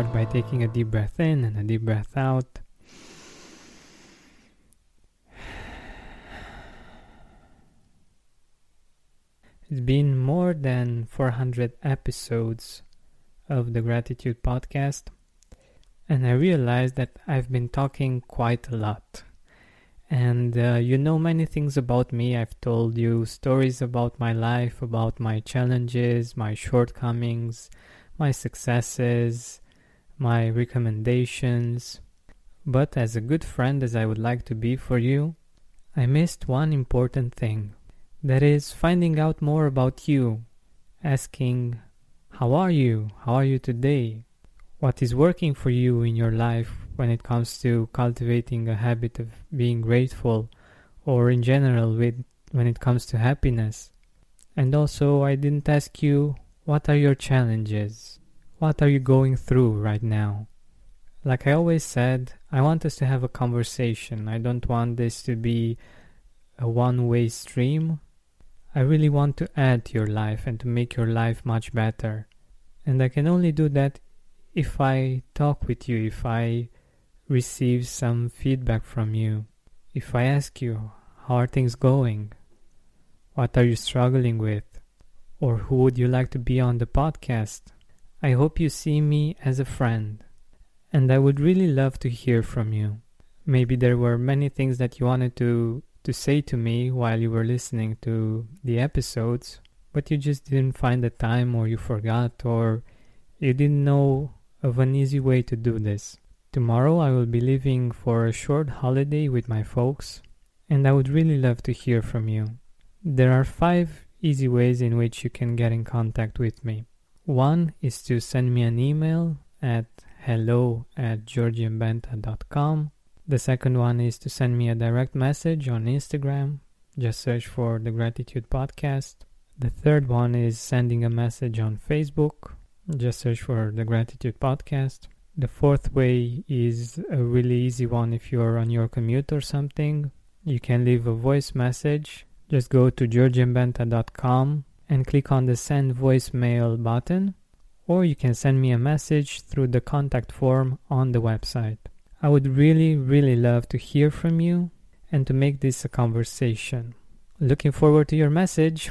Start by taking a deep breath in and a deep breath out. It's been more than 400 episodes of the Gratitude Podcast, and I realized that I've been talking quite a lot. And uh, you know many things about me. I've told you stories about my life, about my challenges, my shortcomings, my successes, my recommendations. But as a good friend as I would like to be for you, I missed one important thing. That is finding out more about you, asking, How are you? How are you today? What is working for you in your life when it comes to cultivating a habit of being grateful or in general with when it comes to happiness? And also, I didn't ask you, What are your challenges? What are you going through right now? Like I always said, I want us to have a conversation. I don't want this to be a one way stream. I really want to add to your life and to make your life much better. And I can only do that if I talk with you, if I receive some feedback from you, if I ask you, how are things going? What are you struggling with? Or who would you like to be on the podcast? I hope you see me as a friend, and I would really love to hear from you. Maybe there were many things that you wanted to, to say to me while you were listening to the episodes, but you just didn't find the time, or you forgot, or you didn't know of an easy way to do this. Tomorrow I will be leaving for a short holiday with my folks, and I would really love to hear from you. There are five easy ways in which you can get in contact with me. One is to send me an email at hello at georgianbenta.com. The second one is to send me a direct message on Instagram. Just search for the Gratitude Podcast. The third one is sending a message on Facebook. Just search for the Gratitude Podcast. The fourth way is a really easy one if you're on your commute or something. You can leave a voice message. Just go to georgianbenta.com and click on the send voicemail button, or you can send me a message through the contact form on the website. I would really, really love to hear from you and to make this a conversation. Looking forward to your message.